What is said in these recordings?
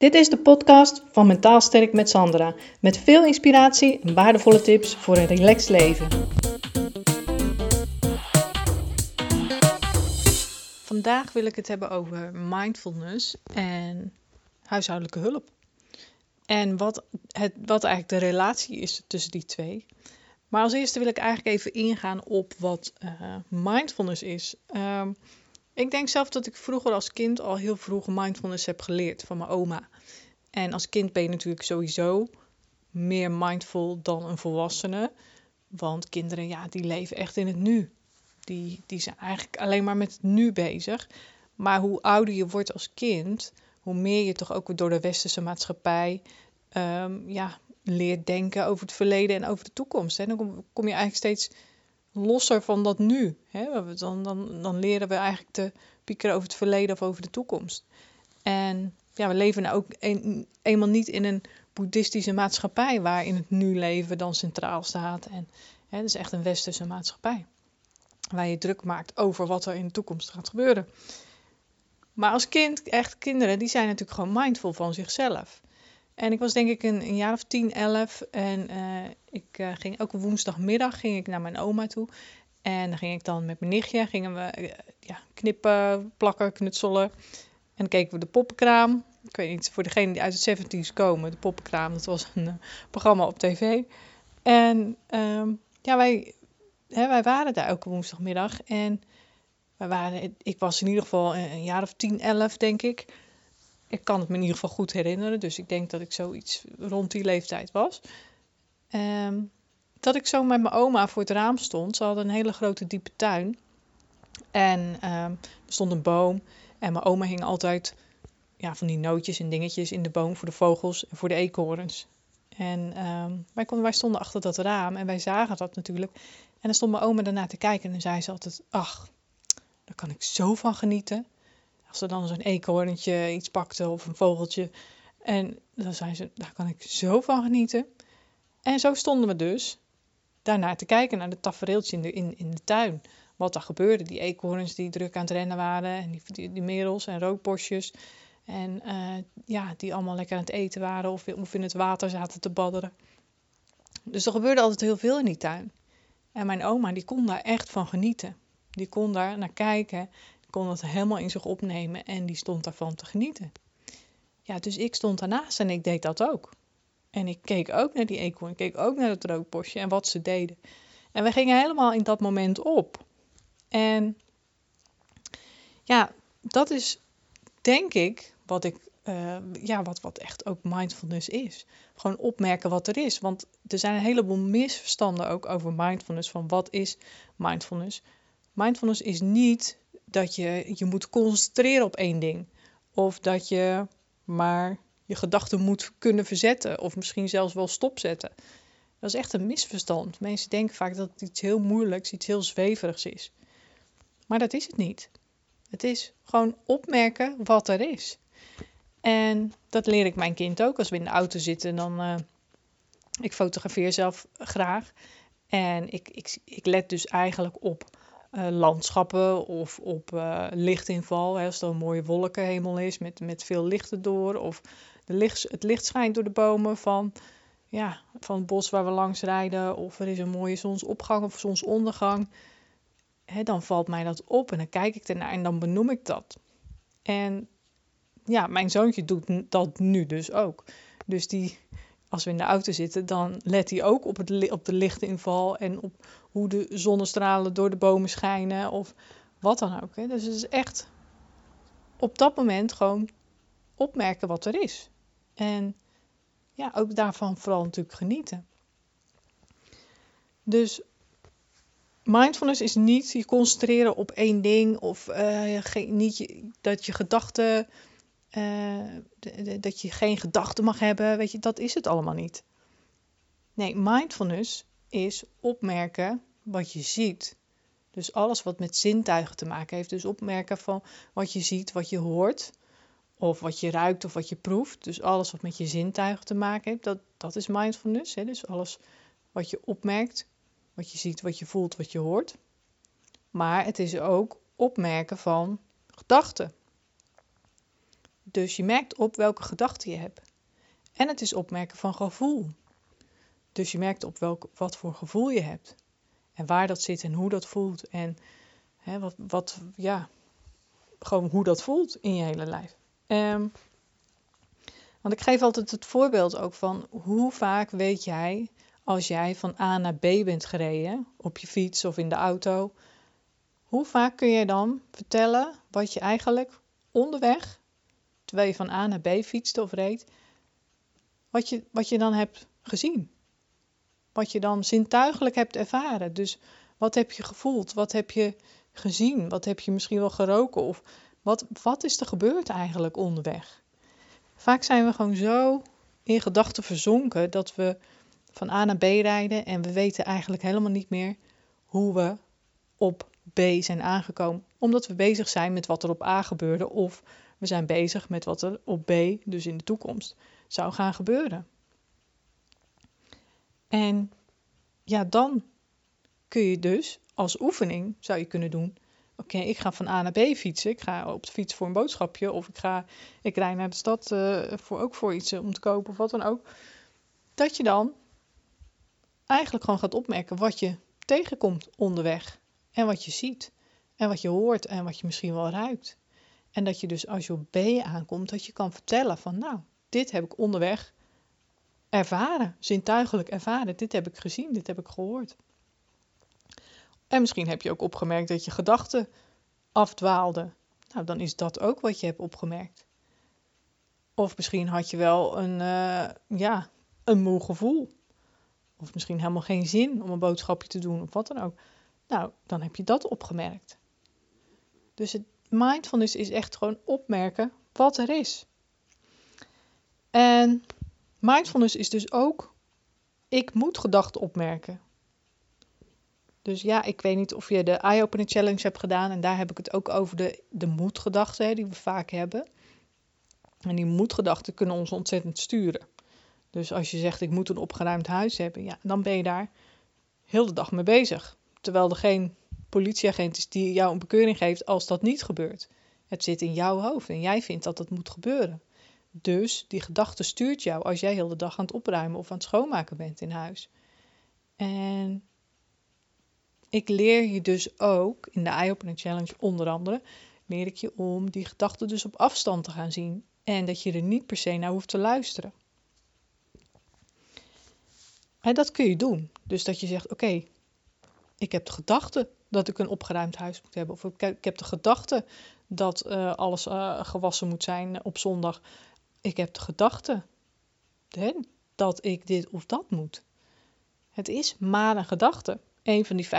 Dit is de podcast van Mentaal Sterk met Sandra. Met veel inspiratie en waardevolle tips voor een relaxed leven. Vandaag wil ik het hebben over mindfulness en huishoudelijke hulp. En wat, het, wat eigenlijk de relatie is tussen die twee. Maar als eerste wil ik eigenlijk even ingaan op wat uh, mindfulness is. Um, ik denk zelf dat ik vroeger als kind al heel vroeg mindfulness heb geleerd van mijn oma. En als kind ben je natuurlijk sowieso meer mindful dan een volwassene. Want kinderen, ja, die leven echt in het nu. Die, die zijn eigenlijk alleen maar met het nu bezig. Maar hoe ouder je wordt als kind, hoe meer je toch ook door de westerse maatschappij um, ja, leert denken over het verleden en over de toekomst. En dan kom je eigenlijk steeds losser van dat nu. Hè? Dan, dan, dan leren we eigenlijk te piekeren over het verleden of over de toekomst. En ja, we leven nou ook een, eenmaal niet in een boeddhistische maatschappij waarin het nu leven dan centraal staat. En hè, het is echt een westerse maatschappij. Waar je druk maakt over wat er in de toekomst gaat gebeuren. Maar als kind, echt kinderen, die zijn natuurlijk gewoon mindful van zichzelf. En ik was denk ik een, jaar of 10, 11 en uh, ik uh, ging elke woensdagmiddag ging ik naar mijn oma toe. En dan ging ik dan met mijn nichtje, gingen we uh, ja, knippen, plakken, knutselen. En dan keken we de poppenkraam. Ik weet niet, voor degenen die uit de 70s komen, de poppenkraam, dat was een programma op tv. En um, ja, wij, hè, wij waren daar elke woensdagmiddag. En wij waren, ik was in ieder geval een jaar of 10, 11 denk ik ik kan het me in ieder geval goed herinneren. Dus ik denk dat ik zoiets rond die leeftijd was. Um, dat ik zo met mijn oma voor het raam stond. Ze hadden een hele grote diepe tuin. En um, er stond een boom. En mijn oma hing altijd ja, van die nootjes en dingetjes in de boom voor de vogels en voor de eekhoorns. En um, wij, wij stonden achter dat raam en wij zagen dat natuurlijk. En dan stond mijn oma daarna te kijken en zei ze altijd: Ach, daar kan ik zo van genieten. Als ze dan zo'n eekhoorntje iets pakte of een vogeltje. En dan zei ze, daar kan ik zo van genieten. En zo stonden we dus daarnaar te kijken, naar in de, in, in de tuin. Wat er gebeurde. Die eekhoorns die druk aan het rennen waren. En die, die, merels en rookbosjes. En uh, ja, die allemaal lekker aan het eten waren of, in het water zaten te badderen. Dus er gebeurde altijd heel veel in die tuin. En mijn oma die kon daar echt van genieten. Die kon daar naar kijken kon het helemaal in zich opnemen en die stond daarvan te genieten. Ja, dus ik stond daarnaast en ik deed dat ook. En ik keek ook naar die eekhoorn, ik keek ook naar het rookbosje en wat ze deden. En we gingen helemaal in dat moment op. En ja, dat is denk ik wat ik, uh, ja, wat, wat echt ook mindfulness is. Gewoon opmerken wat er is. Want er zijn een heleboel misverstanden ook over mindfulness. Van wat is mindfulness? Mindfulness is niet dat je je moet concentreren op één ding. Of dat je maar je gedachten moet kunnen verzetten. Of misschien zelfs wel stopzetten. Dat is echt een misverstand. Mensen denken vaak dat het iets heel moeilijks, iets heel zweverigs is. Maar dat is het niet. Het is gewoon opmerken wat er is. En dat leer ik mijn kind ook. Als we in de auto zitten, dan. Uh, ik fotografeer zelf graag. En ik, ik, ik let dus eigenlijk op uh, landschappen of op uh, lichtinval. Hè, als er een mooie wolkenhemel is met, met veel licht erdoor. Of het licht schijnt door de bomen van, ja, van het bos waar we langs rijden. Of er is een mooie zonsopgang of zonsondergang. Dan valt mij dat op en dan kijk ik ernaar en dan benoem ik dat. En ja, mijn zoontje doet dat nu dus ook. Dus die, als we in de auto zitten, dan let hij ook op, het, op de lichtinval en op hoe de zonnestralen door de bomen schijnen of wat dan ook. Hè. Dus het is echt op dat moment gewoon opmerken wat er is. En ja, ook daarvan vooral natuurlijk genieten. Dus mindfulness is niet je concentreren op één ding of uh, niet dat je gedachten uh, dat je geen gedachten mag hebben. Weet je, dat is het allemaal niet. Nee, mindfulness is opmerken wat je ziet. Dus alles wat met zintuigen te maken heeft. Dus opmerken van wat je ziet, wat je hoort. Of wat je ruikt of wat je proeft. Dus alles wat met je zintuigen te maken heeft. Dat, dat is mindfulness. Hè? Dus alles wat je opmerkt. Wat je ziet, wat je voelt, wat je hoort. Maar het is ook opmerken van gedachten. Dus je merkt op welke gedachten je hebt. En het is opmerken van gevoel. Dus je merkt op welk, wat voor gevoel je hebt. En waar dat zit en hoe dat voelt. En hè, wat, wat, ja, gewoon hoe dat voelt in je hele lijf. Um, want ik geef altijd het voorbeeld ook van hoe vaak weet jij als jij van A naar B bent gereden op je fiets of in de auto. Hoe vaak kun je dan vertellen wat je eigenlijk onderweg, terwijl je van A naar B fietste of reed, wat je, wat je dan hebt gezien? Wat je dan zintuigelijk hebt ervaren. Dus wat heb je gevoeld? Wat heb je gezien? Wat heb je misschien wel geroken? Of wat, wat is er gebeurd eigenlijk onderweg? Vaak zijn we gewoon zo in gedachten verzonken dat we van A naar B rijden en we weten eigenlijk helemaal niet meer hoe we op B zijn aangekomen. Omdat we bezig zijn met wat er op A gebeurde of we zijn bezig met wat er op B, dus in de toekomst, zou gaan gebeuren. En ja, dan kun je dus als oefening zou je kunnen doen oké, ik ga van A naar B fietsen. Ik ga op de fiets voor een boodschapje. Of ik, ga, ik rij naar de stad uh, voor, ook voor iets om te kopen of wat dan ook. Dat je dan eigenlijk gewoon gaat opmerken wat je tegenkomt onderweg. En wat je ziet. En wat je hoort en wat je misschien wel ruikt. En dat je dus als je op B aankomt, dat je kan vertellen van nou, dit heb ik onderweg ervaren. Zintuigelijk ervaren. Dit heb ik gezien, dit heb ik gehoord. En misschien heb je ook opgemerkt dat je gedachten afdwaalden. Nou, dan is dat ook wat je hebt opgemerkt. Of misschien had je wel een, uh, ja, een moe gevoel. Of misschien helemaal geen zin om een boodschapje te doen of wat dan ook. Nou, dan heb je dat opgemerkt. Dus het mindfulness is echt gewoon opmerken wat er is. En mindfulness is dus ook, ik moet gedachten opmerken. Dus ja, ik weet niet of je de Eye-Opening Challenge hebt gedaan. En daar heb ik het ook over de, de moedgedachten die we vaak hebben. En die moedgedachten kunnen ons ontzettend sturen. Dus als je zegt, ik moet een opgeruimd huis hebben, ja, dan ben je daar heel de dag mee bezig. Terwijl er geen politieagent is die jou een bekeuring geeft als dat niet gebeurt. Het zit in jouw hoofd en jij vindt dat het moet gebeuren. Dus die gedachte stuurt jou als jij heel de dag aan het opruimen of aan het schoonmaken bent in huis. En ik leer je dus ook in de Eye Challenge onder andere, leer ik je om die gedachten dus op afstand te gaan zien en dat je er niet per se naar hoeft te luisteren. En dat kun je doen. Dus dat je zegt: Oké, ik heb de gedachte dat ik een opgeruimd huis moet hebben. Of ik heb de gedachte dat uh, alles uh, gewassen moet zijn op zondag. Ik heb de gedachte hè, dat ik dit of dat moet. Het is maar een gedachte een van die 50.000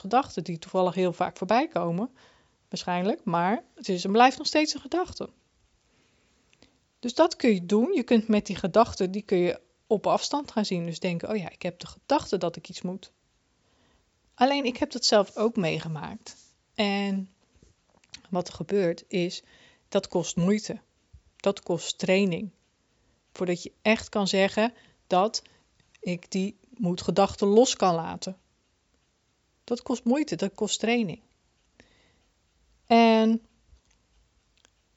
gedachten die toevallig heel vaak voorbij komen. Waarschijnlijk, maar het is en blijft nog steeds een gedachte. Dus dat kun je doen. Je kunt met die gedachten, die kun je op afstand gaan zien. Dus denken, oh ja, ik heb de gedachte dat ik iets moet. Alleen ik heb dat zelf ook meegemaakt. En wat er gebeurt is, dat kost moeite. Dat kost training. Voordat je echt kan zeggen dat ik die moedgedachten los kan laten. Dat kost moeite, dat kost training. En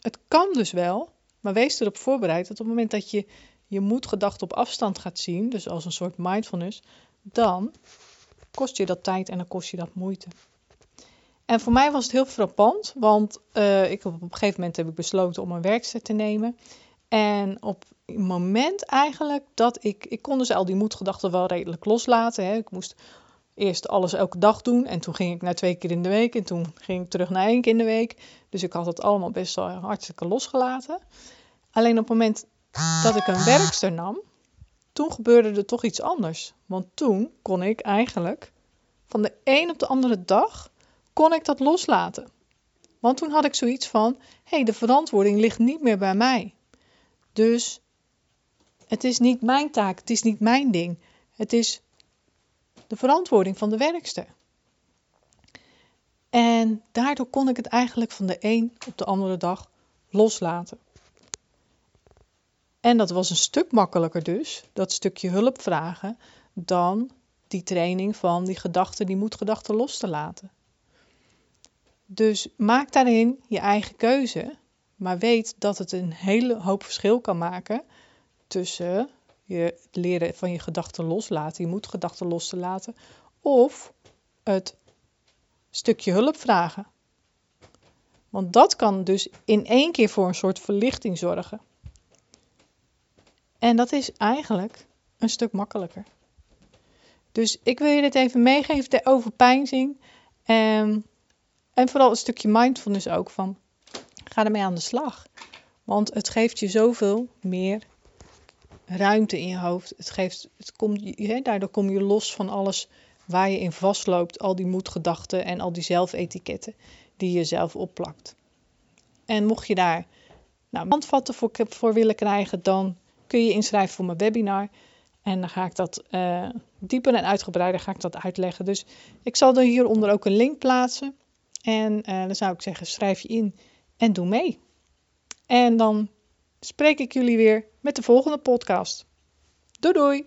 het kan dus wel, maar wees erop voorbereid dat op het moment dat je je moedgedachten op afstand gaat zien, dus als een soort mindfulness, dan kost je dat tijd en dan kost je dat moeite. En voor mij was het heel frappant, want uh, ik, op een gegeven moment heb ik besloten om een werkster te nemen. En op het moment eigenlijk dat ik, ik kon dus al die moedgedachten wel redelijk loslaten. Hè. Ik moest eerst alles elke dag doen. En toen ging ik naar twee keer in de week. En toen ging ik terug naar één keer in de week. Dus ik had het allemaal best wel hartstikke losgelaten. Alleen op het moment dat ik een werkster nam, toen gebeurde er toch iets anders. Want toen kon ik eigenlijk van de een op de andere dag kon ik dat loslaten. Want toen had ik zoiets van: hé, hey, de verantwoording ligt niet meer bij mij. Dus het is niet mijn taak, het is niet mijn ding. Het is de verantwoording van de werkster. En daardoor kon ik het eigenlijk van de een op de andere dag loslaten. En dat was een stuk makkelijker dus, dat stukje hulp vragen, dan die training van die gedachten, die moedgedachten los te laten. Dus maak daarin je eigen keuze. Maar weet dat het een hele hoop verschil kan maken tussen je leren van je gedachten loslaten, je moet gedachten los te laten, of het stukje hulp vragen. Want dat kan dus in één keer voor een soort verlichting zorgen. En dat is eigenlijk een stuk makkelijker. Dus ik wil je dit even meegeven ter overpeinzing. En, en vooral een stukje mindfulness ook van. Ga ermee aan de slag. Want het geeft je zoveel meer ruimte in je hoofd. Het geeft, het komt, daardoor kom je los van alles waar je in vastloopt. Al die moedgedachten en al die zelfetiketten die je zelf opplakt. En mocht je daar nou, handvatten voor, willen krijgen, dan kun je inschrijven voor mijn webinar. En dan ga ik dat uh, dieper en uitgebreider ga ik dat uitleggen. Dus ik zal er hieronder ook een link plaatsen. En uh, dan zou ik zeggen, schrijf je in en doe mee. En dan spreek ik jullie weer met de volgende podcast. Doei doei!